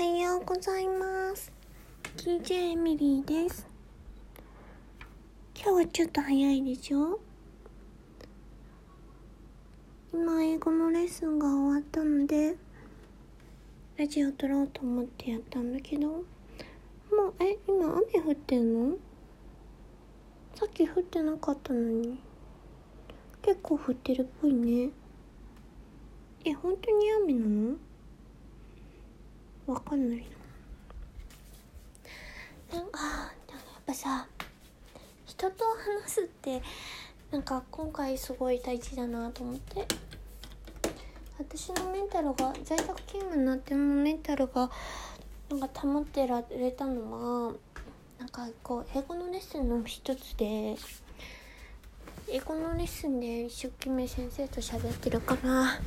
はようございます。DJ エミリーです。今日はちょっと早いでしょ？今、英語のレッスンが終わったので、ラジオ撮ろうと思ってやったんだけど、もう、え、今雨降ってんの？さっき降ってなかったのに。結構降ってるっぽいね。え、本当に雨なの？わかんないな。んか、やっぱさ、人と話すって、なんか今回すごい大事だなと思って。私のメンタルが、在宅勤務になってもメンタルが、なんか保ってられたのは、なんかこう、英語のレッスンの一つで、英語のレッスンで一生懸命先生と喋ってるから、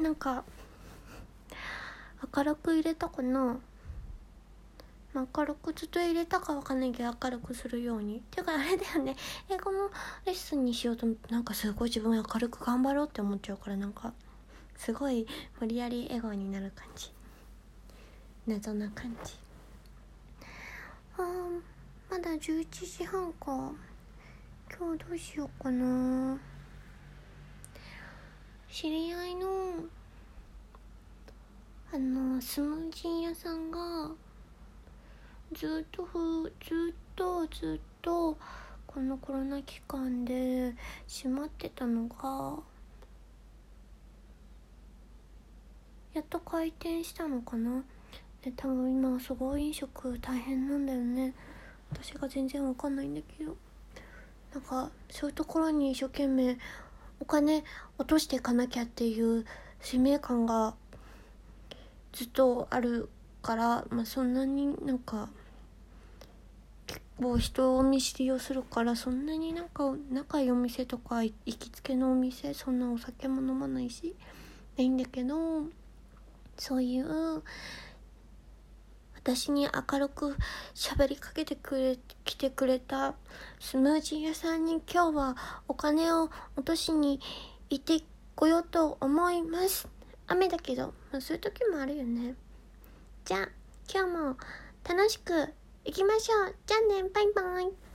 なんか、明るく入れたかな、明るくずっと入れたかわかんないけど明るくするように。っていうかあれだよね。英語のレッスンにしようと思ってなんかすごい自分明るく頑張ろうって思っちゃうからなんかすごい無理やり笑顔になる感じ。謎な感じ。あーまだ11時半か。今日どうしようかな。知り合いのスムージー屋さんがずっとふずっとずっとこのコロナ期間で閉まってたのがやっと開店したのかな？で多分今すごい飲食大変なんだよね。私が全然わかんないんだけど。なんかそういうところに一生懸命お金落としていかなきゃっていう使命感がずっとあるから、まあ、そんなになんか結構人を見知りをするからそんなになんか仲いいお店とか行きつけのお店そんなお酒も飲まないしないんだけどそういう私に明るく喋りかけてくれ来てくれたスムージー屋さんに今日はお金を落としに行ってこようと思います。雨だけど、まあ、そういう時もあるよね。じゃあ今日も楽しくいきましょう。じゃあね。バイバイ。